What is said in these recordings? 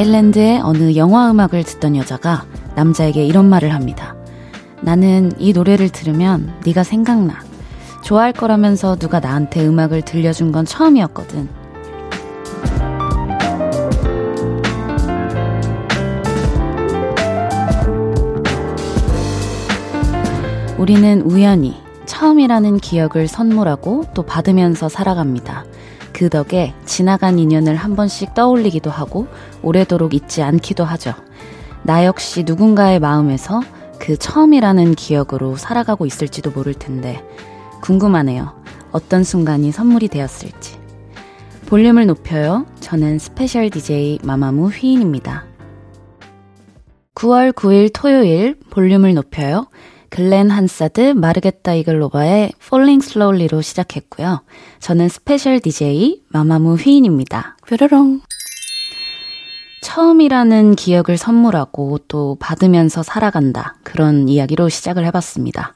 아일랜드의 어느 영화 음악을 듣던 여자가 남자에게 이런 말을 합니다. 나는 이 노래를 들으면 네가 생각나. 좋아할 거라면서 누가 나한테 음악을 들려준 건 처음이었거든. 우리는 우연히 처음이라는 기억을 선물하고 또 받으면서 살아갑니다. 그 덕에 지나간 인연을 한 번씩 떠올리기도 하고 오래도록 잊지 않기도 하죠. 나 역시 누군가의 마음에서 그 처음이라는 기억으로 살아가고 있을지도 모를 텐데 궁금하네요. 어떤 순간이 선물이 되었을지. 볼륨을 높여요. 저는 special DJ 마마무 휘인입니다. 9월 9일 토요일 볼륨을 높여요. 글렌 한사드 마르케타 이글로바의 Falling Slowly로 시작했고요. 저는 special DJ 마마무 휘인입니다. 뾰로롱. 처음이라는 기억을 선물하고 또 받으면서 살아간다. 그런 이야기로 시작을 해봤습니다.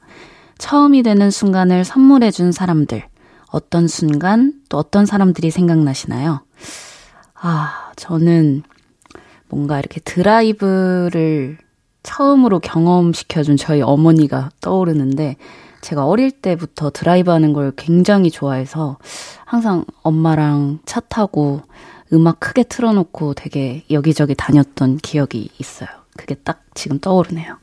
처음이 되는 순간을 선물해준 사람들. 어떤 순간, 또 어떤 사람들이 생각나시나요? 아, 저는 뭔가 이렇게 드라이브를 처음으로 경험시켜준 저희 어머니가 떠오르는데 제가 어릴 때부터 드라이브 하는 걸 굉장히 좋아해서 항상 엄마랑 차 타고 음악 크게 틀어놓고 되게 여기저기 다녔던 기억이 있어요. 그게 딱 지금 떠오르네요.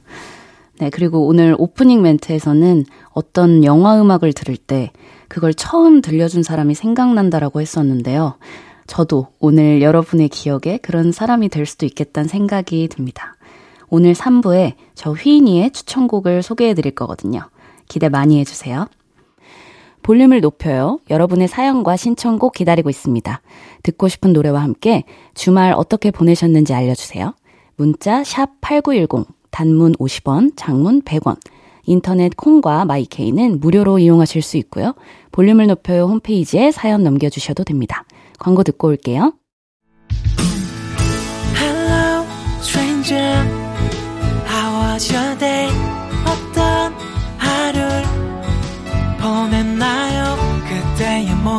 네, 그리고 오늘 오프닝 멘트에서는 어떤 영화 음악을 들을 때 그걸 처음 들려준 사람이 생각난다라고 했었는데요. 저도 오늘 여러분의 기억에 그런 사람이 될 수도 있겠다는 생각이 듭니다. 오늘 3부에 저 휘인이의 추천곡을 소개해 드릴 거거든요. 기대 많이 해주세요. 볼륨을 높여요. 여러분의 사연과 신청곡 기다리고 있습니다. 듣고 싶은 노래와 함께 주말 어떻게 보내셨는지 알려주세요. 문자 샵 8910, 단문 50원, 장문 100원. 인터넷 콩과 마이케이는 무료로 이용하실 수 있고요. 볼륨을 높여요 홈페이지에 사연 남겨주셔도 됩니다. 광고 듣고 올게요.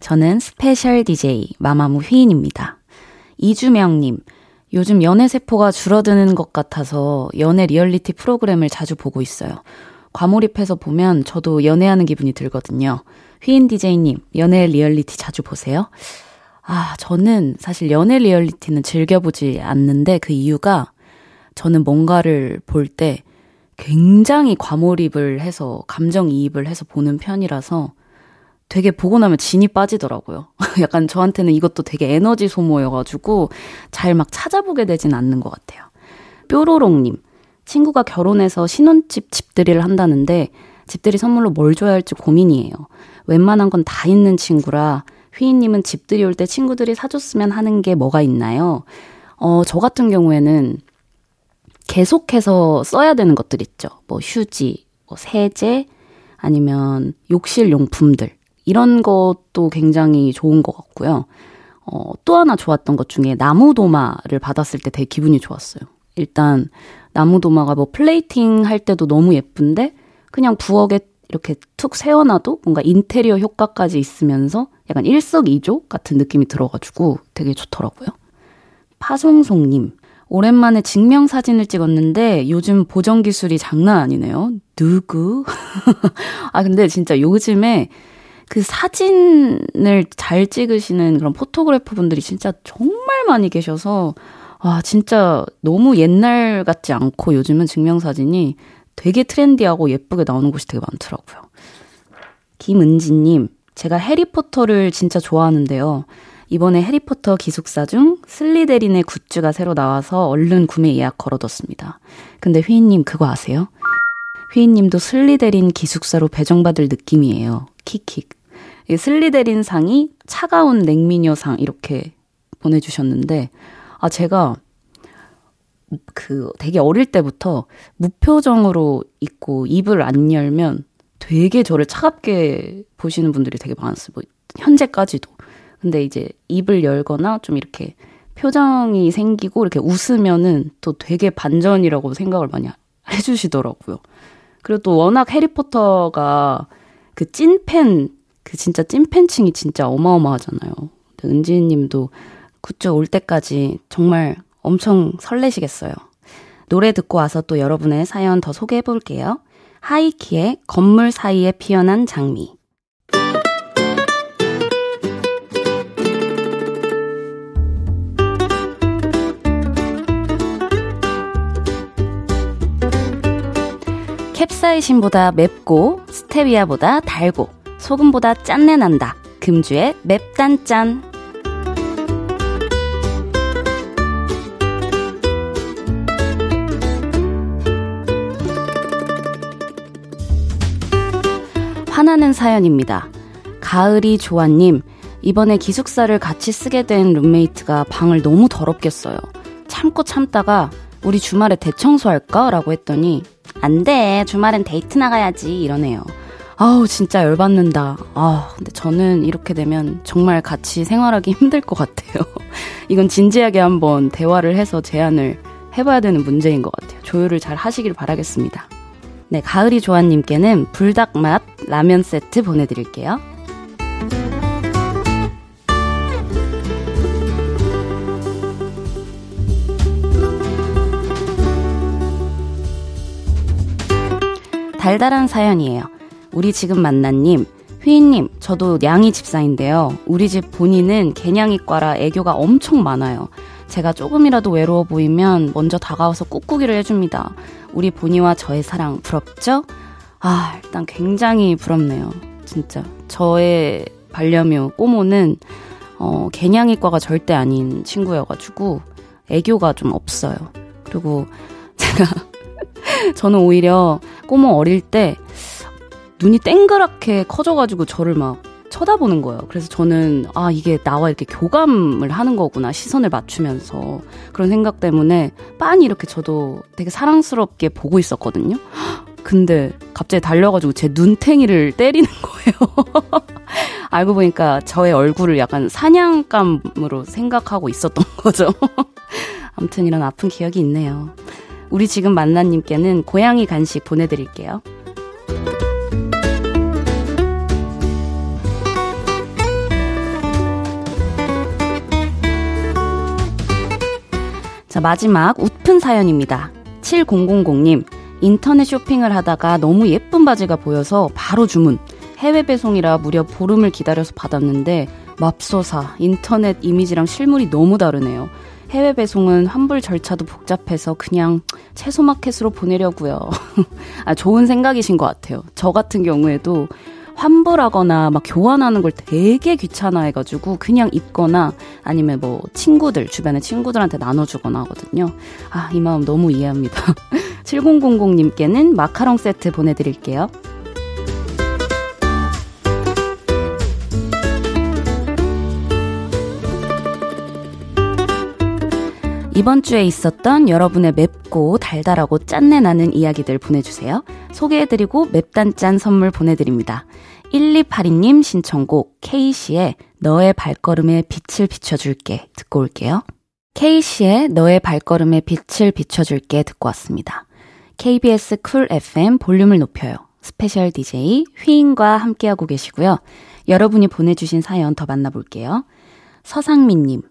저는 special DJ 마마무 휘인입니다. 이주명님, 요즘 연애 세포가 줄어드는 것 같아서 연애 리얼리티 프로그램을 자주 보고 있어요. 과몰입해서 보면 저도 연애하는 기분이 들거든요. 휘인 DJ님, 연애 리얼리티 자주 보세요? 아, 저는 사실 연애 리얼리티는 즐겨보지 않는데 그 이유가 저는 뭔가를 볼 때 굉장히 과몰입을 해서 감정이입을 해서 보는 편이라서 되게 보고 나면 진이 빠지더라고요. 약간 저한테는 이것도 되게 에너지 소모여가지고 잘 막 찾아보게 되진 않는 것 같아요. 뾰로롱님, 친구가 결혼해서 신혼집 집들이를 한다는데 집들이 선물로 뭘 줘야 할지 고민이에요. 웬만한 건 다 있는 친구라 휘인님은 집들이 올 때 친구들이 사줬으면 하는 게 뭐가 있나요? 어, 저 같은 경우에는 계속해서 써야 되는 것들 있죠. 뭐 휴지, 뭐 세제, 아니면 욕실 용품들. 이런 것도 굉장히 좋은 것 같고요. 어, 또 하나 좋았던 것 중에 나무 도마를 받았을 때 되게 기분이 좋았어요. 일단, 나무 도마가 뭐 플레이팅 할 때도 너무 예쁜데, 그냥 부엌에 이렇게 툭 세워놔도 뭔가 인테리어 효과까지 있으면서 약간 일석이조 같은 느낌이 들어가지고 되게 좋더라고요. 파송송님, 오랜만에 증명사진을 찍었는데 요즘 보정 기술이 장난 아니네요. 누구? 아, 근데 진짜 요즘에 그 사진을 잘 찍으시는 그런 포토그래퍼 분들이 진짜 정말 많이 계셔서 와, 진짜 너무 옛날 같지 않고 요즘은 증명사진이 되게 트렌디하고 예쁘게 나오는 곳이 되게 많더라고요. 김은지님, 제가 해리포터를 진짜 좋아하는데요. 이번에 해리포터 기숙사 중 슬리데린의 굿즈가 새로 나와서 얼른 구매 예약 걸어뒀습니다. 근데 휘인님 그거 아세요? 휘인님도 슬리데린 기숙사로 배정받을 느낌이에요. 킥킥. 이 슬리데린 상이 차가운 냉미녀 상 이렇게 보내주셨는데, 아, 제가 그 되게 어릴 때부터 무표정으로 있고 입을 안 열면 되게 저를 차갑게 보시는 분들이 되게 많았어요. 뭐 현재까지도. 근데 이제 입을 열거나 좀 이렇게 표정이 생기고 이렇게 웃으면은 또 되게 반전이라고 생각을 많이 해주시더라고요. 그리고 또 워낙 해리포터가 그 찐팬, 그 진짜 찐팬층이 진짜 어마어마하잖아요. 은지인 님도 그쪽 올 때까지 정말 엄청 설레시겠어요. 노래 듣고 와서 또 여러분의 사연 더 소개해 볼게요. 하이키의 건물 사이에 피어난 장미. 캡사이신보다 맵고 스테비아보다 달고 소금보다 짠내 난다. 금주의 맵단짠. 화나는 사연입니다. 가을이 조아님, 이번에 기숙사를 같이 쓰게 된 룸메이트가 방을 너무 더럽게 써요. 참고 참다가 우리 주말에 대청소할까? 라고 했더니 안 돼. 주말엔 데이트 나가야지. 이러네요. 아우, 진짜 열받는다. 아, 근데 저는 이렇게 되면 정말 같이 생활하기 힘들 것 같아요. 이건 진지하게 한번 대화를 해서 제안을 해봐야 되는 문제인 것 같아요. 조율을 잘 하시길 바라겠습니다. 네, 가을이 조아님께는 불닭맛 라면 세트 보내드릴게요. 달달한 사연이에요. 우리 지금 만난님, 휘인님, 저도 냥이 집사인데요. 우리 집 본인은 개냥이과라 애교가 엄청 많아요. 제가 조금이라도 외로워 보이면 먼저 다가와서 꾹꾹이를 해줍니다. 우리 보니와 저의 사랑 부럽죠? 아, 일단 굉장히 부럽네요. 진짜. 저의 반려묘 꼬모는 어, 개냥이과가 절대 아닌 친구여가지고 애교가 좀 없어요. 그리고 제가 저는 오히려 꼬모 어릴 때 눈이 땡그랗게 커져가지고 저를 막 쳐다보는 거예요. 그래서 저는 아 이게 나와 이렇게 교감을 하는 거구나 시선을 맞추면서 그런 생각 때문에 빤히 이렇게 저도 되게 사랑스럽게 보고 있었거든요. 근데 갑자기 달려가지고 제 눈탱이를 때리는 거예요. 알고 보니까 저의 얼굴을 약간 사냥감으로 생각하고 있었던 거죠. 아무튼 이런 아픈 기억이 있네요. 우리 지금 만나님께는 고양이 간식 보내드릴게요. 자, 마지막 웃픈 사연입니다. 7000님, 인터넷 쇼핑을 하다가 너무 예쁜 바지가 보여서 바로 주문. 해외 배송이라 무려 보름을 기다려서 받았는데 맙소사 인터넷 이미지랑 실물이 너무 다르네요. 해외 배송은 환불 절차도 복잡해서 그냥 채소 마켓으로 보내려고요. 아, 좋은 생각이신 것 같아요. 저 같은 경우에도 환불하거나 막 교환하는 걸 되게 귀찮아해가지고 그냥 입거나 아니면 뭐 친구들, 주변의 친구들한테 나눠주거나 하거든요. 아, 이 마음 너무 이해합니다. 7000님께는 마카롱 세트 보내드릴게요. 이번 주에 있었던 여러분의 맵고 달달하고 짠내 나는 이야기들 보내주세요. 소개해드리고 맵단짠 선물 보내드립니다. 1282님 신청곡 케이시의 너의 발걸음에 빛을 비춰줄게 듣고 올게요. 케이시의 너의 발걸음에 빛을 비춰줄게 듣고 왔습니다. KBS 쿨 FM 볼륨을 높여요. special DJ 휘인과 함께하고 계시고요. 여러분이 보내주신 사연 더 만나볼게요. 서상민님,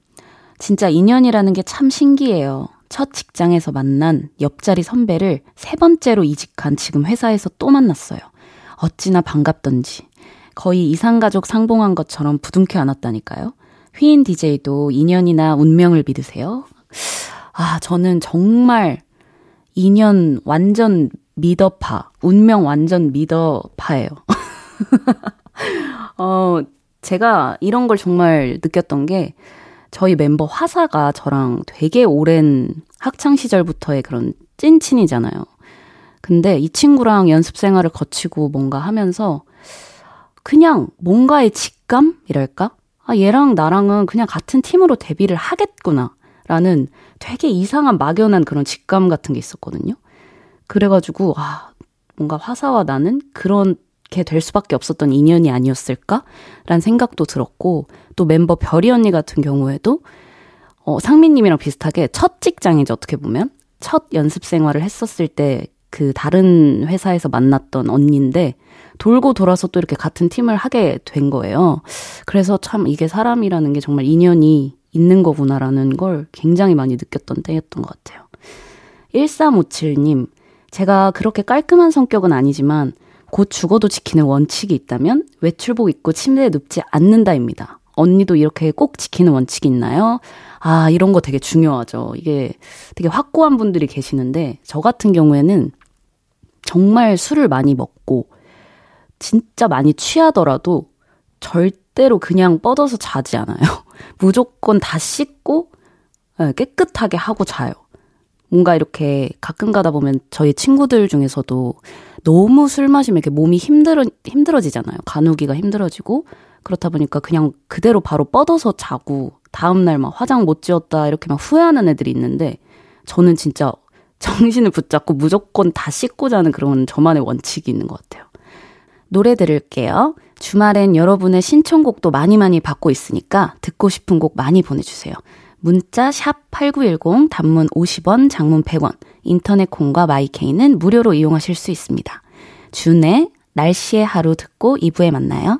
진짜 인연이라는 게 참 신기해요. 첫 직장에서 만난 옆자리 선배를 세 번째로 이직한 지금 회사에서 또 만났어요. 어찌나 반갑던지. 거의 이상가족 상봉한 것처럼 부둥켜 안았다니까요. 휘인 DJ도 인연이나 운명을 믿으세요? 아, 저는 정말 인연 완전 미더파, 운명 완전 미더파예요. 어, 제가 이런 걸 정말 느꼈던 게 저희 멤버 화사가 저랑 되게 오랜 학창 시절부터의 그런 찐친이잖아요. 근데 이 친구랑 연습 생활을 거치고 뭔가 하면서 그냥 뭔가의 직감이랄까? 아, 얘랑 나랑은 그냥 같은 팀으로 데뷔를 하겠구나. 라는 되게 이상한 막연한 그런 직감 같은 게 있었거든요. 그래가지고, 아, 뭔가 화사와 나는 그렇게 될 수밖에 없었던 인연이 아니었을까라는 생각도 들었고, 또 멤버 별이 언니 같은 경우에도, 어, 상민님이랑 비슷하게 첫 직장이죠, 어떻게 보면. 첫 연습 생활을 했었을 때 그 다른 회사에서 만났던 언니인데, 돌고 돌아서 또 이렇게 같은 팀을 하게 된 거예요. 그래서 참 이게 사람이라는 게 정말 인연이 있는 거구나라는 걸 굉장히 많이 느꼈던 때였던 것 같아요. 1357님, 제가 그렇게 깔끔한 성격은 아니지만 곧 죽어도 지키는 원칙이 있다면 외출복 입고 침대에 눕지 않는다입니다. 언니도 이렇게 꼭 지키는 원칙이 있나요? 아, 이런 거 되게 중요하죠. 이게 되게 확고한 분들이 계시는데, 저 같은 경우에는 정말 술을 많이 먹고, 진짜 많이 취하더라도 절대로 그냥 뻗어서 자지 않아요. 무조건 다 씻고 예, 깨끗하게 하고 자요. 뭔가 이렇게 가끔 가다 보면 저희 친구들 중에서도 너무 술 마시면 이렇게 몸이 힘들어, 힘들어지잖아요. 가누기가 힘들어지고. 그렇다 보니까 그냥 그대로 바로 뻗어서 자고 다음날 막 화장 못 지웠다 이렇게 막 후회하는 애들이 있는데 저는 진짜 정신을 붙잡고 무조건 다 씻고 자는 그런 저만의 원칙이 있는 것 같아요. 노래 들을게요. 주말엔 여러분의 신청곡도 많이 많이 받고 있으니까 듣고 싶은 곡 많이 보내주세요. 문자 샵 8910 단문 50원 장문 100원 인터넷 콩과 마이케이는 무료로 이용하실 수 있습니다. 준의 날씨의 하루 듣고 2부에 만나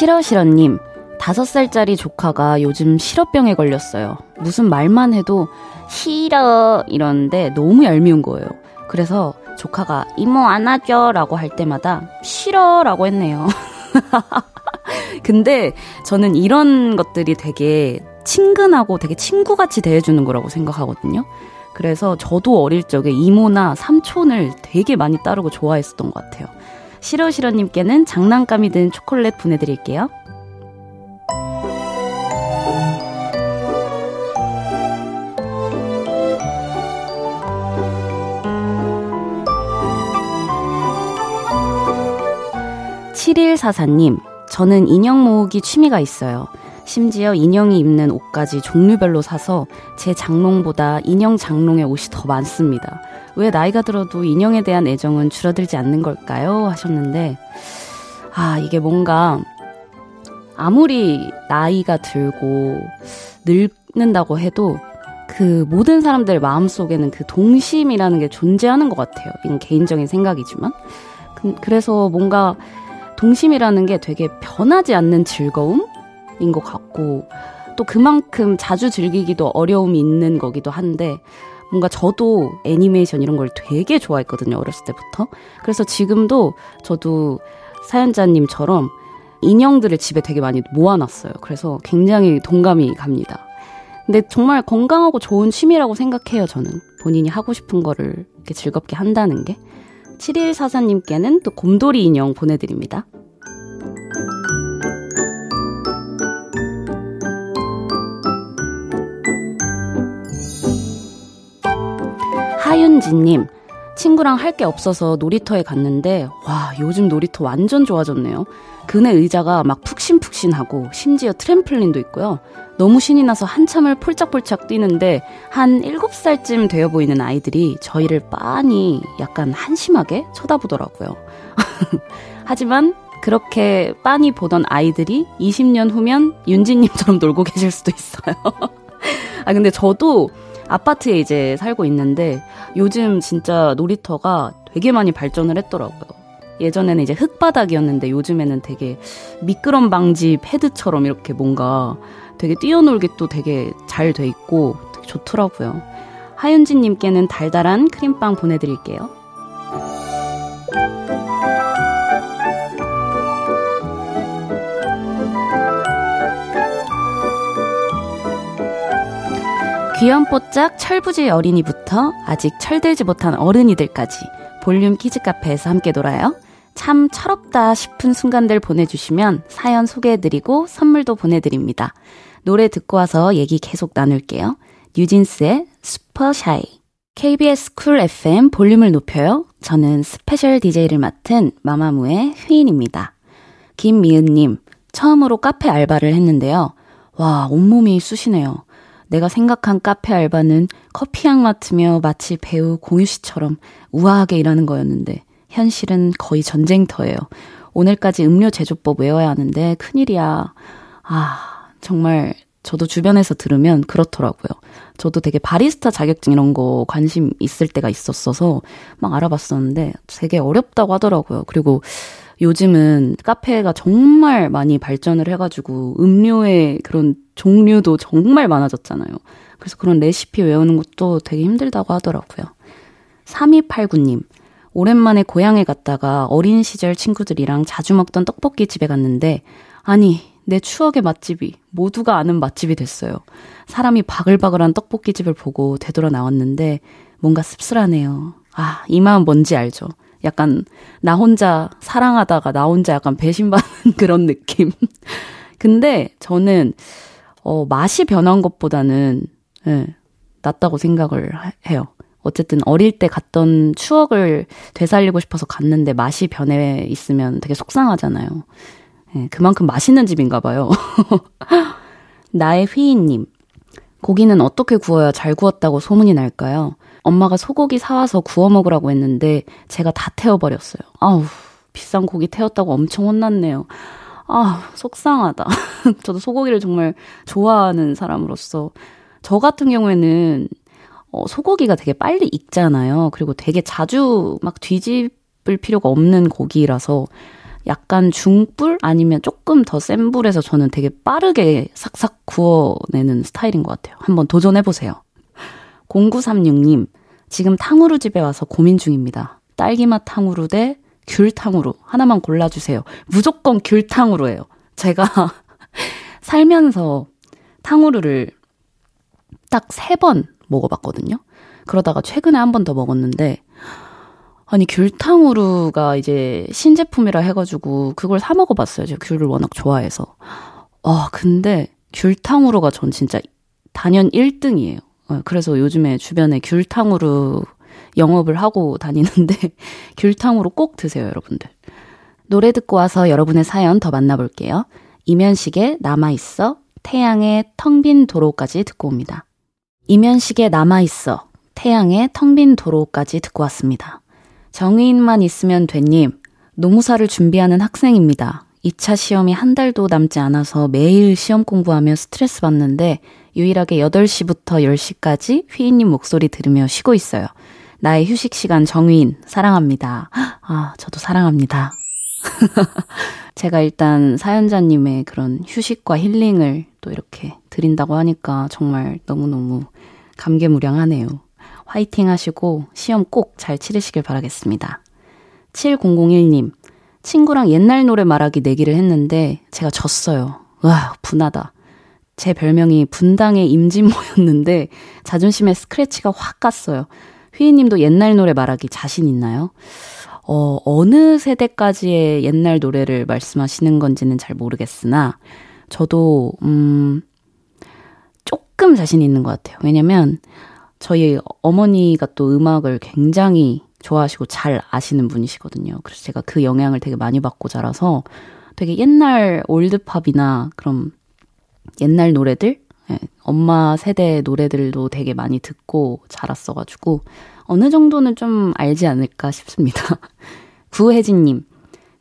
싫어싫어님, 다섯 살짜리 조카가 요즘 실어병에 걸렸어요. 무슨 말만 해도 싫어 이러는데 너무 얄미운 거예요. 그래서 조카가 이모 안아줘 라고 할 때마다 싫어 라고 했네요. 근데 저는 이런 것들이 되게 친근하고 되게 친구같이 대해주는 거라고 생각하거든요. 그래서 저도 어릴 적에 이모나 삼촌을 되게 많이 따르고 좋아했었던 것 같아요. 시러시러님께는 장난감이 든 초콜릿 보내드릴게요. 칠일사사님 저는 인형 모으기 취미가 있어요. 심지어 인형이 입는 옷까지 종류별로 사서 제 장롱보다 인형 장롱의 옷이 더 많습니다. 왜 나이가 들어도 인형에 대한 애정은 줄어들지 않는 걸까요? 하셨는데, 아, 이게 뭔가, 아무리 나이가 들고 늙는다고 해도 그 모든 사람들 마음속에는 그 동심이라는 게 존재하는 것 같아요. 이건 개인적인 생각이지만. 그, 그래서 뭔가 동심이라는 게 되게 변하지 않는 즐거움인 것 같고 또 그만큼 자주 즐기기도 어려움이 있는 거기도 한데 뭔가 저도 애니메이션 이런 걸 되게 좋아했거든요 어렸을 때부터. 그래서 지금도 저도 사연자님처럼 인형들을 집에 되게 많이 모아놨어요. 그래서 굉장히 동감이 갑니다. 근데 정말 건강하고 좋은 취미라고 생각해요 저는. 본인이 하고 싶은 거를 이렇게 즐겁게 한다는 게. 7144님께는 또 곰돌이 인형 보내드립니다. 하윤지님, 친구랑 할 게 없어서 놀이터에 갔는데, 와, 요즘 놀이터 완전 좋아졌네요. 그네 의자가 막 푹신푹신하고, 심지어 트램플린도 있고요. 너무 신이 나서 한참을 폴짝폴짝 뛰는데 한 7살쯤 되어 보이는 아이들이 저희를 빤히 약간 한심하게 쳐다보더라고요. 하지만 그렇게 빤히 보던 아이들이 20년 후면 윤지님처럼 놀고 계실 수도 있어요. 아, 근데 저도 아파트에 이제 살고 있는데 요즘 진짜 놀이터가 되게 많이 발전을 했더라고요. 예전에는 이제 흙바닥이었는데 요즘에는 되게 미끄럼 방지 패드처럼 이렇게 뭔가 되게 뛰어놀기 또 되게 잘 돼 있고 되게 좋더라고요. 하윤진님께는 달달한 크림빵 보내드릴게요. 귀염뽀짝 철부지 어린이부터 아직 철들지 못한 어른이들까지 볼륨 키즈 카페에서 함께 놀아요. 참 철없다 싶은 순간들 보내주시면 사연 소개해드리고 선물도 보내드립니다. 노래 듣고 와서 얘기 계속 나눌게요. 뉴진스의 Super Shy. KBS Cool FM 볼륨을 높여요. 저는 special DJ를 맡은 마마무의 휘인입니다. 김미은님, 처음으로 카페 알바를 했는데요. 와, 온몸이 쑤시네요. 내가 생각한 카페 알바는 커피향 맡으며 마치 배우 공유 씨처럼 우아하게 일하는 거였는데 현실은 거의 전쟁터예요. 오늘까지 음료 제조법 외워야 하는데 큰일이야. 아, 정말 저도 주변에서 들으면 그렇더라고요. 저도 되게 바리스타 자격증 이런 거 관심 있을 때가 있었어서 막 알아봤었는데 되게 어렵다고 하더라고요. 그리고 요즘은 카페가 정말 많이 발전을 해가지고 음료의 그런 종류도 정말 많아졌잖아요. 그래서 그런 레시피 외우는 것도 되게 힘들다고 하더라고요. 3289님, 오랜만에 고향에 갔다가 어린 시절 친구들이랑 자주 먹던 떡볶이 집에 갔는데, 아니, 내 추억의 맛집이 모두가 아는 맛집이 됐어요. 사람이 바글바글한 떡볶이 집을 보고 되돌아 나왔는데, 뭔가 씁쓸하네요. 아, 이 마음 뭔지 알죠? 약간 나 혼자 사랑하다가 나 혼자 약간 배신받는 그런 느낌. 근데 저는 어 맛이 변한 것보다는 예, 낫다고 생각을 해요. 어쨌든 어릴 때 갔던 추억을 되살리고 싶어서 갔는데 맛이 변해 있으면 되게 속상하잖아요. 예, 그만큼 맛있는 집인가 봐요. 나의 휘인님. 고기는 어떻게 구워야 잘 구웠다고 소문이 날까요? 엄마가 소고기 사와서 구워 먹으라고 했는데 제가 다 태워버렸어요. 아우, 비싼 고기 태웠다고 엄청 혼났네요. 아, 속상하다. 저도 소고기를 정말 좋아하는 사람으로서 저 같은 경우에는 어, 소고기가 되게 빨리 익잖아요. 그리고 되게 자주 막 뒤집을 필요가 없는 고기라서 약간 중불 아니면 조금 더 센 불에서 저는 되게 빠르게 삭삭 구워내는 스타일인 것 같아요. 한번 도전해보세요. 0936님, 지금 탕후루 집에 와서 고민 중입니다. 딸기맛 탕후루 대 귤탕후루. 하나만 골라주세요. 무조건 귤탕후루예요. 제가 살면서 탕후루를 딱 세 번 먹어봤거든요. 그러다가 최근에 한 번 더 먹었는데, 아니, 귤탕후루가 이제 신제품이라 해가지고 그걸 사 먹어봤어요. 제가 귤을 워낙 좋아해서. 아, 근데 귤탕후루가 전 진짜 단연 1등이에요. 어, 그래서 요즘에 주변에 귤탕으로 영업을 하고 다니는데 귤탕으로 꼭 드세요, 여러분들. 노래 듣고 와서 여러분의 사연 더 만나볼게요. 이면식의 남아있어, 태양의 텅 빈 도로까지 듣고 옵니다. 이면식의 남아있어, 태양의 텅 빈 도로까지 듣고 왔습니다. 정의인만 있으면 된님, 노무사를 준비하는 학생입니다. 2차 시험이 한 달도 남지 않아서 매일 시험 공부하며 스트레스 받는데 유일하게 8시부터 10시까지 휘인님 목소리 들으며 쉬고 있어요. 나의 휴식 시간 정휘인, 사랑합니다. 아, 저도 사랑합니다. 제가 일단 사연자님의 그런 휴식과 힐링을 또 이렇게 드린다고 하니까 정말 너무너무 감개무량하네요. 화이팅 하시고 시험 꼭 잘 치르시길 바라겠습니다. 7001님, 친구랑 옛날 노래 말하기 내기를 했는데 제가 졌어요. 와, 분하다. 제 별명이 분당의 임진모였는데 자존심에 스크래치가 확 갔어요. 휘희님도 옛날 노래 말하기 자신 있나요? 어, 어느 세대까지의 옛날 노래를 말씀하시는 건지는 잘 모르겠으나, 저도, 음, 조금 자신 있는 것 같아요. 왜냐면, 저희 어머니가 또 음악을 굉장히 좋아하시고 잘 아시는 분이시거든요. 그래서 제가 그 영향을 되게 많이 받고 자라서 되게 옛날 올드팝이나 그런 옛날 노래들, 예, 엄마 세대 노래들도 되게 많이 듣고 자랐어가지고 어느 정도는 좀 알지 않을까 싶습니다. 구혜진님,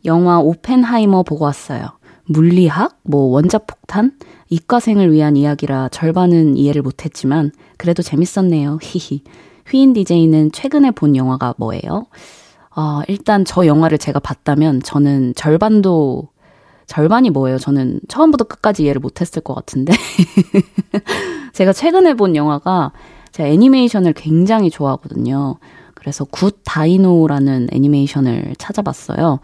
영화 오펜하이머 보고 왔어요. 물리학, 뭐 원자 폭탄, 이과생을 위한 이야기라 절반은 이해를 못했지만 그래도 재밌었네요. 히히. 휘인 DJ는 최근에 본 영화가 뭐예요? 어, 일단 저 영화를 제가 봤다면 저는 절반도 절반이 뭐예요? 저는 처음부터 끝까지 이해를 못했을 것 같은데. 제가 최근에 본 영화가 제가 애니메이션을 굉장히 좋아하거든요. 그래서 Good Dino라는 애니메이션을 찾아봤어요.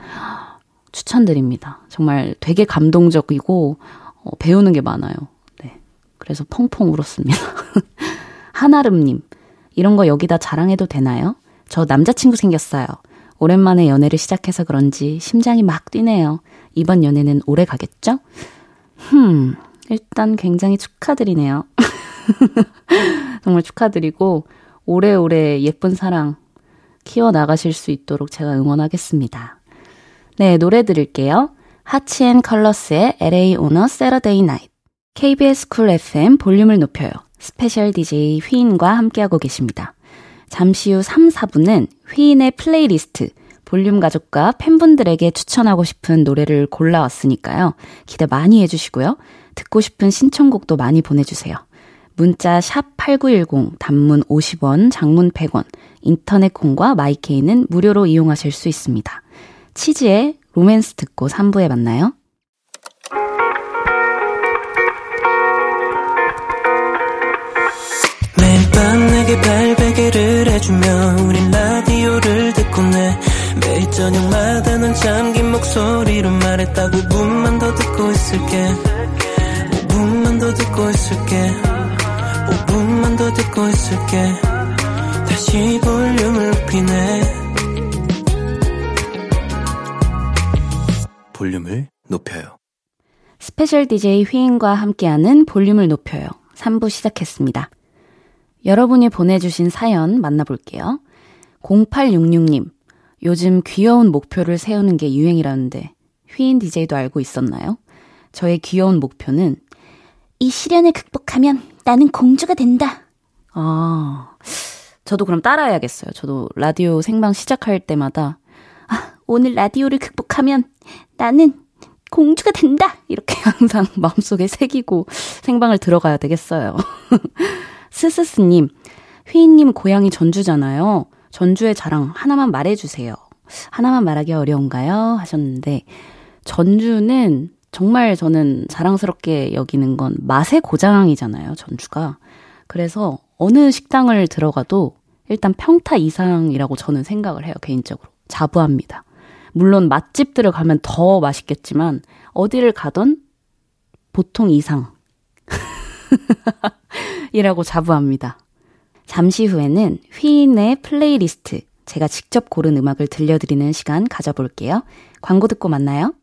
추천드립니다. 정말 되게 감동적이고 어, 배우는 게 많아요. 네. 그래서 펑펑 울었습니다. 한아름님, 이런 거 여기다 자랑해도 되나요? 저 남자친구 생겼어요. 오랜만에 연애를 시작해서 그런지 심장이 막 뛰네요. 이번 연애는 오래 가겠죠? 흠, 일단 굉장히 축하드리네요. 정말 축하드리고, 오래오래 예쁜 사랑 키워나가실 수 있도록 제가 응원하겠습니다. 네, 노래 들을게요. 하치 앤 컬러스의 LA 오너 세러데이 나이트. KBS Cool FM 볼륨을 높여요. special DJ 휘인과 함께하고 계십니다. 잠시 후 3, 4부는 휘인의 플레이리스트, 볼륨 가족과 팬분들에게 추천하고 싶은 노래를 골라왔으니까요. 기대 많이 해주시고요. 듣고 싶은 신청곡도 많이 보내주세요. 문자 샵 8910, 단문 50원, 장문 100원, 인터넷 콩과 마이케이는 무료로 이용하실 수 있습니다. 치즈의 로맨스 듣고 3부에 만나요. 해주며 우린 라디오를 듣고 내. 매일 저녁마다 넌 잠긴 목소리로 말했다 5분만 더 듣고 있을게. 5분만 더 듣고 있을게. 5분만 더 듣고 있을게. 다시 볼륨을 높이네. 볼륨을 높여요. special DJ 휘인과 함께하는 볼륨을 높여요. 3부 시작했습니다. 여러분이 보내주신 사연 만나볼게요. 0866님, 요즘 귀여운 목표를 세우는 게 유행이라는데 휘인 DJ도 알고 있었나요? 저의 귀여운 목표는 이 시련을 극복하면 나는 공주가 된다. 아, 저도 그럼 따라해야겠어요. 저도 라디오 생방 시작할 때마다 아, 오늘 라디오를 극복하면 나는 공주가 된다! 이렇게 항상 마음속에 새기고 생방을 들어가야 되겠어요. 스스스님, 휘인님 고향이 전주잖아요. 전주의 자랑 하나만 말해주세요. 하나만 말하기 어려운가요? 하셨는데, 전주는 정말 저는 자랑스럽게 여기는 건 맛의 고장이잖아요, 전주가. 그래서 어느 식당을 들어가도 일단 평타 이상이라고 저는 생각을 해요, 개인적으로. 자부합니다. 물론 맛집들을 가면 더 맛있겠지만 어디를 가던 보통 이상 이라고 자부합니다. 잠시 후에는 휘인의 플레이리스트 제가 직접 고른 음악을 들려드리는 시간 가져볼게요. 광고 듣고 만나요.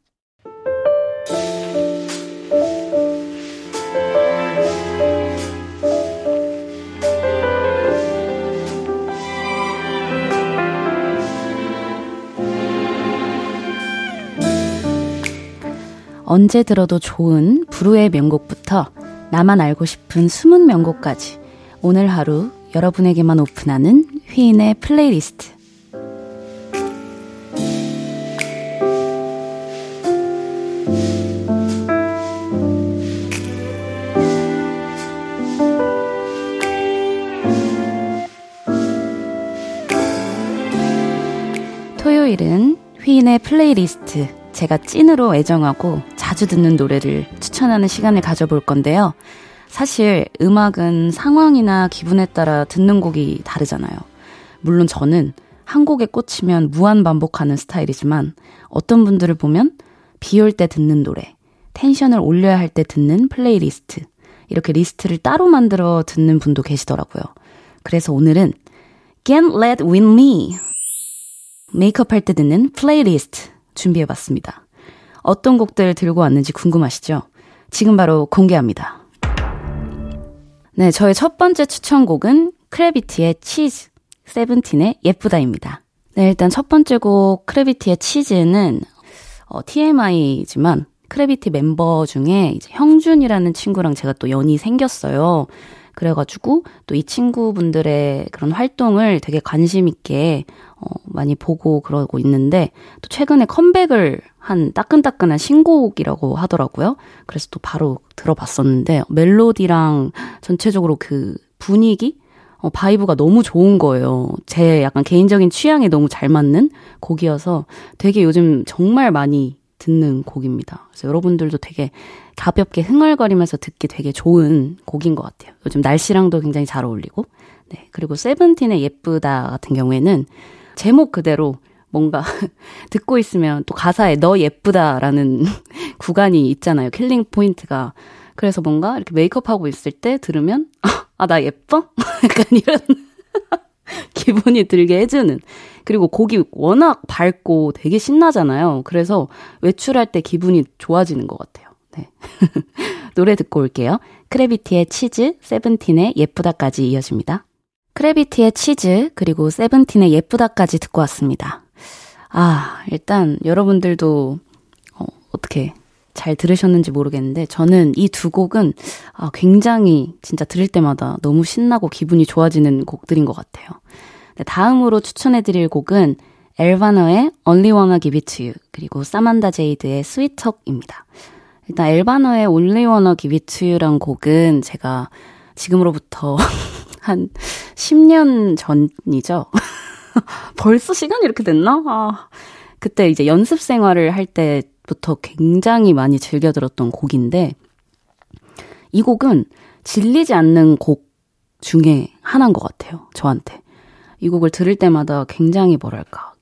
언제 들어도 좋은 불후의 명곡부터 나만 알고 싶은 숨은 명곡까지 오늘 하루 여러분에게만 오픈하는 휘인의 플레이리스트. 토요일은 휘인의 플레이리스트. 제가 찐으로 애정하고 자주 듣는 노래를 추천하는 시간을 가져볼 건데요. 사실 음악은 상황이나 기분에 따라 듣는 곡이 다르잖아요. 물론 저는 한 곡에 꽂히면 무한 반복하는 스타일이지만 어떤 분들을 보면 비 올 때 듣는 노래, 텐션을 올려야 할 때 듣는 플레이리스트, 이렇게 리스트를 따로 만들어 듣는 분도 계시더라고요. 그래서 오늘은 Get Ready With Me 메이크업 할 때 듣는 플레이리스트 준비해봤습니다. 어떤 곡들 들고 왔는지 궁금하시죠? 지금 바로 공개합니다. 네, 저의 첫 번째 추천곡은 크래비티의 치즈, 세븐틴의 예쁘다입니다. 네, 일단 첫 번째 곡 크래비티의 치즈는 어, TMI지만 크래비티 멤버 중에 이제 형준이라는 친구랑 제가 또 연이 생겼어요. 그래가지고 또 이 친구분들의 그런 활동을 되게 관심 있게 어, 많이 보고 그러고 있는데 또 최근에 컴백을 한 따끈따끈한 신곡이라고 하더라고요. 그래서 또 바로 들어봤었는데 멜로디랑 전체적으로 그 분위기 어, vibe가 너무 좋은 거예요. 제 약간 개인적인 취향에 너무 잘 맞는 곡이어서 되게 요즘 정말 많이 듣는 곡입니다. 그래서 여러분들도 되게 가볍게 흥얼거리면서 듣기 되게 좋은 곡인 것 같아요. 요즘 날씨랑도 굉장히 잘 어울리고. 네. 그리고 세븐틴의 예쁘다 같은 경우에는 제목 그대로 뭔가 듣고 있으면 또 가사에 너 예쁘다라는 구간이 있잖아요. killing point가. 그래서 뭔가 이렇게 메이크업 하고 있을 때 들으면 아, 나 예뻐? 약간 이런 기분이 들게 해주는. 그리고 곡이 워낙 밝고 되게 신나잖아요. 그래서 외출할 때 기분이 좋아지는 것 같아요. 네. 노래 듣고 올게요. 크래비티의 치즈, 세븐틴의 예쁘다까지 이어집니다. 크래비티의 치즈, 그리고 세븐틴의 예쁘다까지 듣고 왔습니다. 아, 일단 여러분들도, 어, 어떻게 잘 들으셨는지 모르겠는데, 저는 이 두 곡은 아, 굉장히 진짜 들을 때마다 너무 신나고 기분이 좋아지는 곡들인 것 같아요. 네, 다음으로 추천해드릴 곡은 엘바너의 Only Wanna Give It To You, 그리고 사만다 제이드의 Sweet Talk입니다. 일단 엘바너의 Only Wanna Give It To You란 곡은 제가 지금으로부터 한 10년 전이죠. 벌써 시간이 이렇게 됐나? 아, 그때 이제 연습 생활을 할 때부터 굉장히 많이 즐겨 들었던 곡인데, 이 곡은 질리지 않는 곡 중에 하나인 것 같아요. 저한테. 이 곡을 들을 때마다 굉장히 뭐랄까,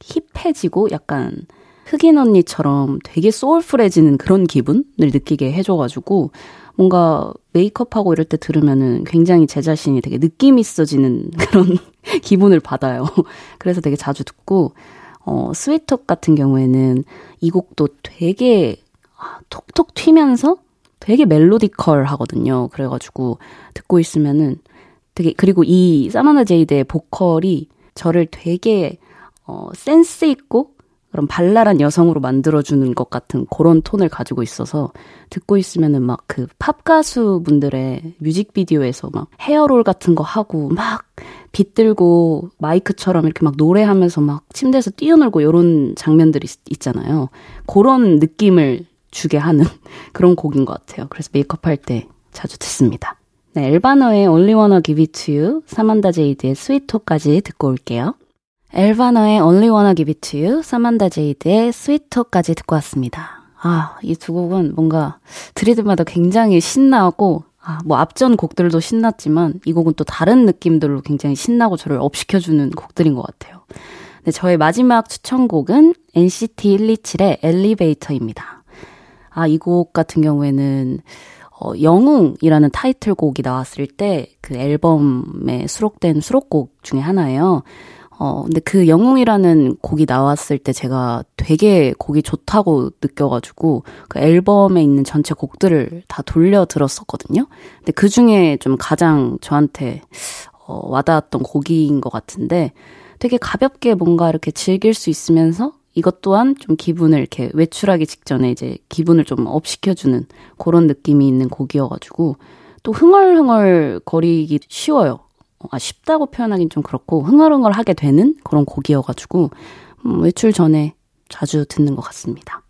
힙해지고 약간 흑인 언니처럼 되게 소울풀해지는 그런 기분을 느끼게 해줘가지고, 뭔가 메이크업하고 이럴 때 들으면은 굉장히 제 자신이 되게 느낌 있어지는 그런 기분을 받아요. 그래서 되게 자주 듣고, 어, 스위톡 같은 경우에는 이 곡도 되게 아, 톡톡 튀면서 되게 멜로디컬 하거든요. 그래가지고 듣고 있으면은 되게, 그리고 이 사마나 제이드의 보컬이 저를 되게, 어, 센스 있고 그런 발랄한 여성으로 만들어주는 것 같은 그런 톤을 가지고 있어서 듣고 있으면은 막 그 팝 가수 분들의 뮤직비디오에서 막 헤어롤 같은 거 하고 막 빗들고 마이크처럼 이렇게 막 노래하면서 막 침대에서 뛰어놀고 이런 장면들이 있, 잖아요 그런 느낌을 주게 하는 그런 곡인 것 같아요. 그래서 메이크업 할 때 자주 듣습니다. 네, Elle Varner의 Only Wanna Give It To You, 사만다 제이드의 Sweet Talk까지 듣고 올게요. Elle Varner의 Only Wanna Give It To You, 사만다 제이드의 Sweet Talk까지 듣고 왔습니다. 아, 이 두 곡은 뭔가 때마다 굉장히 신나고, 아, 뭐 앞전 곡들도 신났지만 이 곡은 또 다른 느낌들로 굉장히 신나고 저를 up시켜주는 곡들인 것 같아요. 네, 저의 마지막 추천곡은 NCT 127의 엘리베이터입니다. 아, 이 곡 같은 경우에는 어, 영웅이라는 타이틀곡이 나왔을 때 그 앨범에 수록된 수록곡 중에 하나예요. 어, 근데 그 영웅이라는 곡이 나왔을 때 제가 되게 곡이 좋다고 느껴가지고 그 앨범에 있는 전체 곡들을 다 돌려 들었었거든요. 근데 그 중에 좀 가장 저한테 어, 와닿았던 곡인 것 같은데 되게 가볍게 뭔가 이렇게 즐길 수 있으면서 이것 또한 좀 기분을 이렇게 외출하기 직전에 이제 기분을 좀 up시켜주는 그런 느낌이 있는 곡이어가지고 또 흥얼흥얼 거리기 쉬워요. 아, 쉽다고 표현하긴 좀 그렇고 흥얼흥얼 하게 되는 그런 곡이어가지고 음, 외출 전에 자주 듣는 것 같습니다.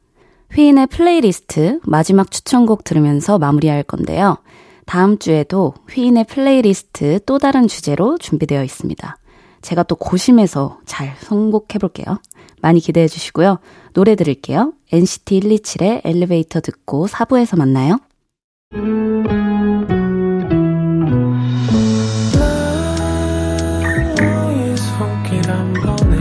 휘인의 플레이리스트 마지막 추천곡 들으면서 마무리할 건데요. 다음 주에도 휘인의 플레이리스트 또 다른 주제로 준비되어 있습니다. 제가 또 고심해서 잘 선곡해 볼게요. 많이 기대해 주시고요. 노래 들을게요. NCT 127의 엘리베이터 듣고 4부에서 만나요. home.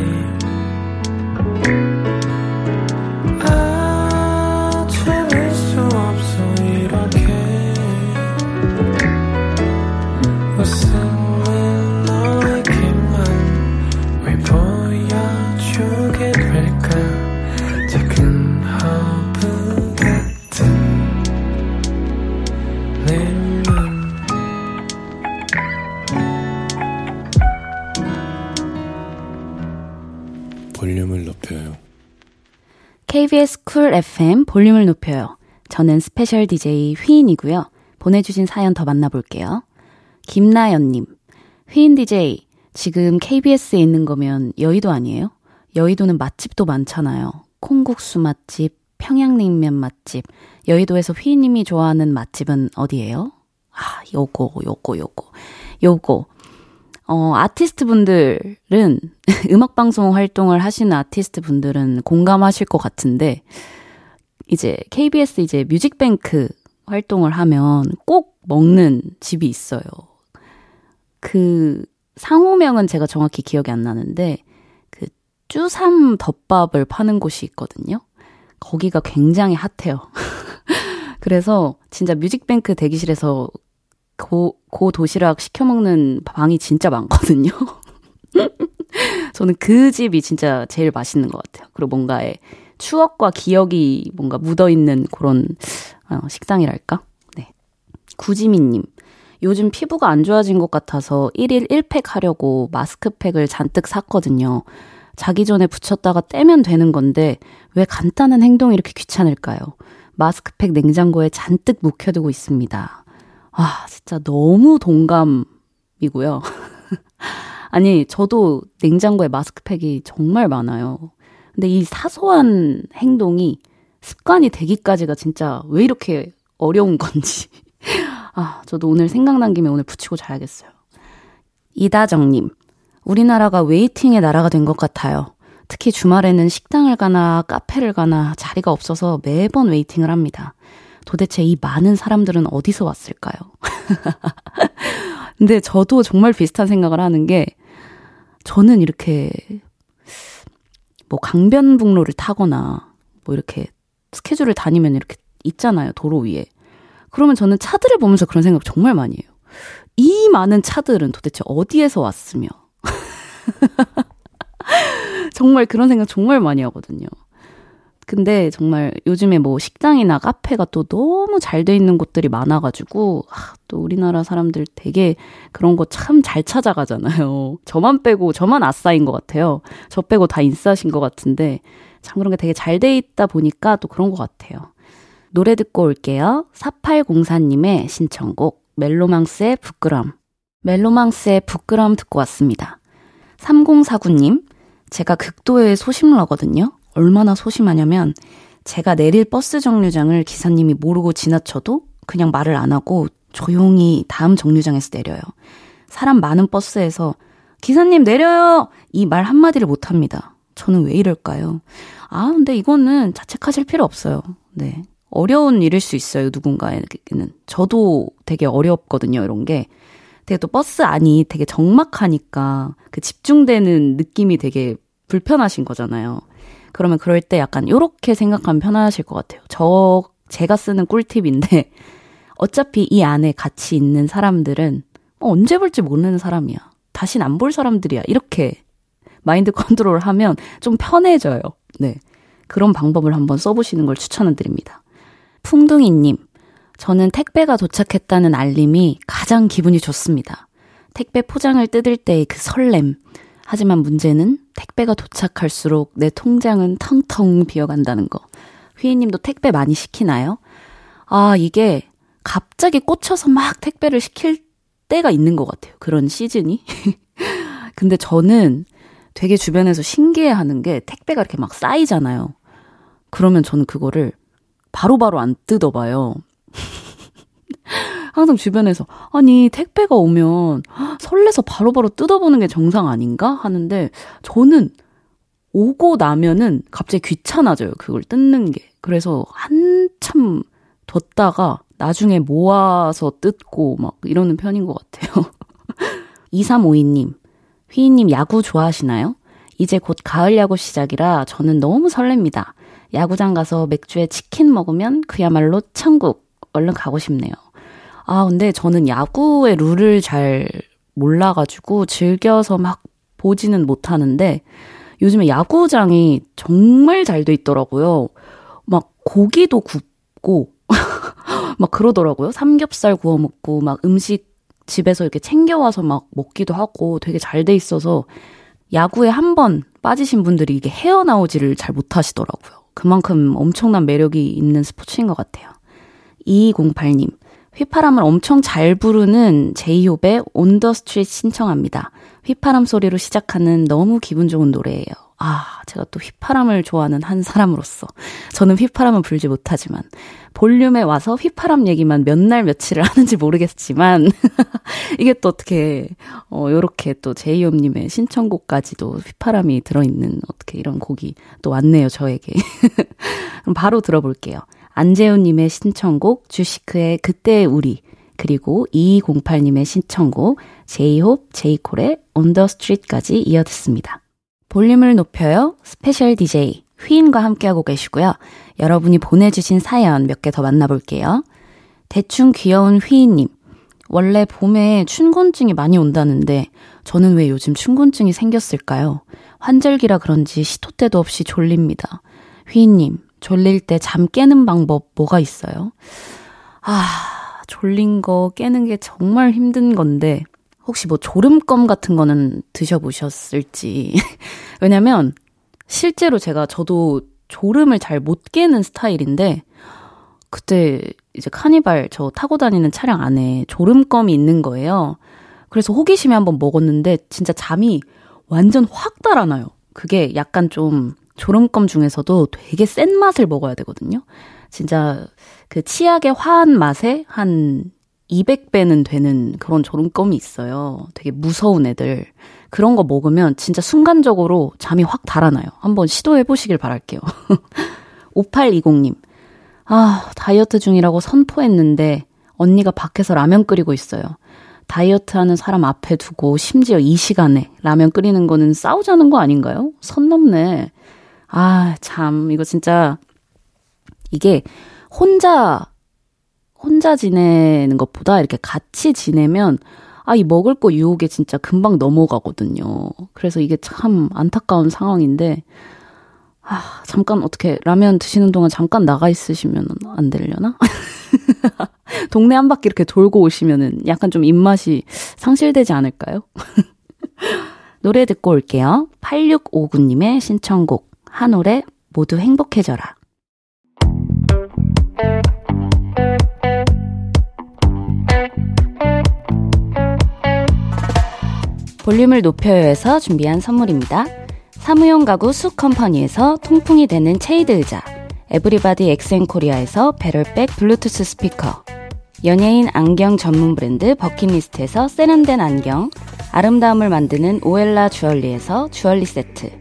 쿨 FM 볼륨을 높여요. 저는 스페셜 DJ 휘인이고요. 보내주신 사연 더 만나볼게요. 김나연님, 휘인 DJ, 지금 KBS에 있는 거면 여의도 아니에요? 여의도는 맛집도 많잖아요. 콩국수 맛집, 평양냉면 맛집. 여의도에서 휘님이 좋아하는 맛집은 어디예요? 아, 요거, 요거, 요거. 요거. 어, 아티스트 분들은, 음악방송 활동을 하시는 아티스트 분들은 공감하실 것 같은데, 이제 KBS 이제 뮤직뱅크 활동을 하면 꼭 먹는 집이 있어요. 그 상호명은 제가 정확히 기억이 안 나는데 그 쭈삼 덮밥을 파는 곳이 있거든요. 거기가 굉장히 핫해요. 그래서 진짜 뮤직뱅크 대기실에서 고, 고 도시락 시켜 먹는 방이 진짜 많거든요. 저는 그 집이 진짜 제일 맛있는 것 같아요. 그리고 뭔가의 추억과 기억이 뭔가 묻어 있는 그런 어, 식당이랄까? 네. 구지민님. 요즘 피부가 안 좋아진 것 같아서 1일 1팩 하려고 마스크팩을 잔뜩 샀거든요. 자기 전에 붙였다가 떼면 되는 건데 왜 간단한 행동이 이렇게 귀찮을까요? 마스크팩 냉장고에 잔뜩 묵혀두고 있습니다. 아, 진짜 너무 동감이고요. 아니, 저도 냉장고에 마스크팩이 정말 많아요. 근데 이 사소한 행동이 습관이 되기까지가 진짜 왜 이렇게 어려운 건지. 아, 저도 오늘 생각난 김에 오늘 붙이고 자야겠어요. 이다정님, 우리나라가 waiting의 나라가 된 것 같아요. 특히 주말에는 식당을 가나 카페를 가나 자리가 없어서 매번 waiting을 합니다. 도대체 이 많은 사람들은 어디서 왔을까요? 근데 저도 정말 비슷한 생각을 하는 게 저는 이렇게 뭐 강변북로를 타거나 뭐 이렇게 스케줄을 다니면 이렇게 있잖아요, 도로 위에. 그러면 저는 차들을 보면서 그런 생각 정말 많이 해요. 이 많은 차들은 도대체 어디에서 왔으며. 정말 그런 생각 정말 많이 하거든요. 근데 정말 요즘에 뭐 식당이나 카페가 또 너무 잘 돼 있는 곳들이 많아가지고, 아, 또 우리나라 사람들 되게 그런 거 참 잘 찾아가잖아요. 저만 빼고, 저만 아싸인 것 같아요. 저 빼고 다 인싸신 것 같은데, 참 그런 게 되게 잘 돼 있다 보니까 또 그런 것 같아요. 노래 듣고 올게요. 4804님의 신청곡, 멜로망스의 부끄럼. 멜로망스의 부끄럼 듣고 왔습니다. 3049님, 제가 극도의 소심러거든요. 얼마나 소심하냐면, 제가 내릴 버스 정류장을 기사님이 모르고 지나쳐도 그냥 말을 안 하고 조용히 다음 정류장에서 내려요. 사람 많은 버스에서 기사님 내려요! 이 말 한마디를 못 합니다. 저는 왜 이럴까요? 아, 근데 이거는 자책하실 필요 없어요. 네. 어려운 일일 수 있어요, 누군가에게는. 저도 되게 어렵거든요, 이런 게. 되게 또 버스 안이 되게 적막하니까 그 집중되는 느낌이 되게 불편하신 거잖아요. 그러면 그럴 때 약간 요렇게 생각하면 편하실 것 같아요. 저, 제가 쓰는 꿀팁인데, 어차피 이 안에 같이 있는 사람들은 어, 언제 볼지 모르는 사람이야. 다신 안 볼 사람들이야. 이렇게 마인드 컨트롤 하면 좀 편해져요. 네. 그런 방법을 한번 써보시는 걸 추천을 드립니다. 풍둥이님, 저는 택배가 도착했다는 알림이 가장 기분이 좋습니다. 택배 포장을 뜯을 때의 그 설렘. 하지만 문제는 택배가 도착할수록 내 통장은 텅텅 비어간다는 거. 휘희님도 택배 많이 시키나요? 아, 이게 갑자기 꽂혀서 막 택배를 시킬 때가 있는 것 같아요. 그런 시즌이. 근데 저는 되게 주변에서 신기해 하는 게 택배가 이렇게 막 쌓이잖아요. 그러면 저는 그거를 바로바로 바로 안 뜯어봐요. 항상 주변에서 아니 택배가 오면 설레서 바로바로 바로 뜯어보는 게 정상 아닌가 하는데 저는 오고 나면은 갑자기 귀찮아져요 그걸 뜯는 게 그래서 한참 뒀다가 나중에 모아서 뜯고 막 이러는 편인 것 같아요 2352님 휘인님 야구 좋아하시나요? 이제 곧 가을 야구 시작이라 저는 너무 설렙니다 야구장 가서 맥주에 치킨 먹으면 그야말로 천국. 얼른 가고 싶네요. 아, 근데 저는 야구의 룰을 잘 몰라가지고 즐겨서 막 보지는 못하는데 요즘에 야구장이 정말 잘 돼 있더라고요. 막 고기도 굽고 막 그러더라고요. 삼겹살 구워 먹고 막 음식 집에서 이렇게 챙겨와서 막 먹기도 하고 되게 잘 돼 있어서 야구에 한 번 빠지신 분들이 이게 헤어나오지를 잘 못하시더라고요. 그만큼 엄청난 매력이 있는 스포츠인 것 같아요. 2208님, 휘파람을 엄청 잘 부르는 제이홉의 온더 스트릿 신청합니다. 휘파람 소리로 시작하는 너무 기분 좋은 노래예요. 아, 제가 또 휘파람을 좋아하는 한 사람으로서 저는 휘파람은 불지 못하지만 볼륨에 와서 휘파람 얘기만 몇 날 며칠을 하는지 모르겠지만 이게 또 어떻게 어 요렇게 또 제이홉 님의 신청곡까지도 휘파람이 들어 있는 어떻게 이런 곡이 또 왔네요, 저에게. 그럼 바로 들어볼게요. 안재훈 님의 신청곡 주시크의 그때의 우리 그리고 2208님의 신청곡 제이홉 제이콜의 Street까지 이어듣습니다. 볼륨을 높여요. 스페셜 DJ 휘인과 함께하고 계시고요. 여러분이 보내주신 사연 몇 개 더 만나볼게요. 대충 귀여운 휘인님. 원래 봄에 춘곤증이 많이 온다는데 저는 왜 요즘 춘곤증이 생겼을까요? 환절기라 그런지 시도 때도 없이 졸립니다. 휘인님, 졸릴 때 잠 깨는 방법 뭐가 있어요? 아, 졸린 거 깨는 게 정말 힘든 건데 혹시 뭐 졸음껌 같은 거는 드셔보셨을지. 왜냐면 실제로 제가 저도 졸음을 잘 못 깨는 스타일인데 그때 이제 카니발 저 타고 다니는 차량 안에 졸음껌이 있는 거예요. 그래서 호기심에 한번 먹었는데 진짜 잠이 완전 확 달아나요. 그게 약간 좀 졸음껌 중에서도 되게 센 맛을 먹어야 되거든요. 진짜 그 치약의 화한 맛에 한 200배는 되는 그런 졸음껌이 있어요. 되게 무서운 애들. 그런 거 먹으면 진짜 순간적으로 잠이 확 달아나요. 한번 시도해 보시길 바랄게요. 5820님. 아, 다이어트 중이라고 선포했는데 언니가 밖에서 라면 끓이고 있어요. 다이어트 하는 사람 앞에 두고 심지어 이 시간에 라면 끓이는 거는 싸우자는 거 아닌가요? 선 넘네. 아, 참, 이거 진짜, 이게 혼자 혼자 지내는 것보다 이렇게 같이 지내면 아, 이 먹을 거 유혹에 진짜 금방 넘어가거든요. 그래서 이게 참 안타까운 상황인데, 아, 잠깐 어떻게 라면 드시는 동안 잠깐 나가 있으시면 안 되려나? 동네 한 바퀴 이렇게 돌고 오시면은 약간 좀 입맛이 상실되지 않을까요? 노래 듣고 올게요. 8659님의 신청곡, 한올의 모두 행복해져라. 볼륨을 높여요에서 준비한 선물입니다. 사무용 가구 수 컴퍼니에서 통풍이 되는 체이드 의자, 에브리바디 엑센코리아에서 배럴백 블루투스 스피커, 연예인 안경 전문 브랜드 버킷리스트에서 세련된 안경, 아름다움을 만드는 오엘라 주얼리에서 주얼리 세트,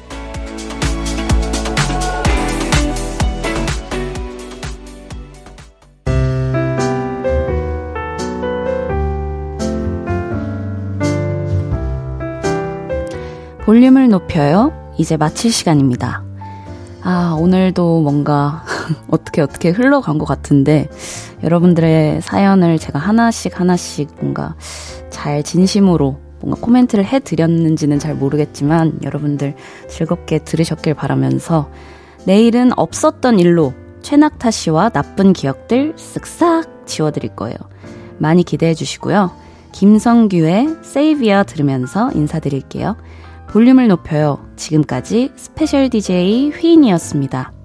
볼륨을 높여요. 이제 마칠 시간입니다. 아, 오늘도 뭔가 어떻게 어떻게 흘러간 것 같은데 여러분들의 사연을 제가 하나씩 하나씩 뭔가 잘 진심으로 뭔가 코멘트를 해드렸는지는 잘 모르겠지만 여러분들 즐겁게 들으셨길 바라면서 내일은 없었던 일로 최낙타 씨와 나쁜 기억들 쓱싹 지워드릴 거예요. 많이 기대해 주시고요. 김성규의 세이비어 들으면서 인사드릴게요. 볼륨을 높여요. 지금까지 스페셜 DJ 휘인이었습니다.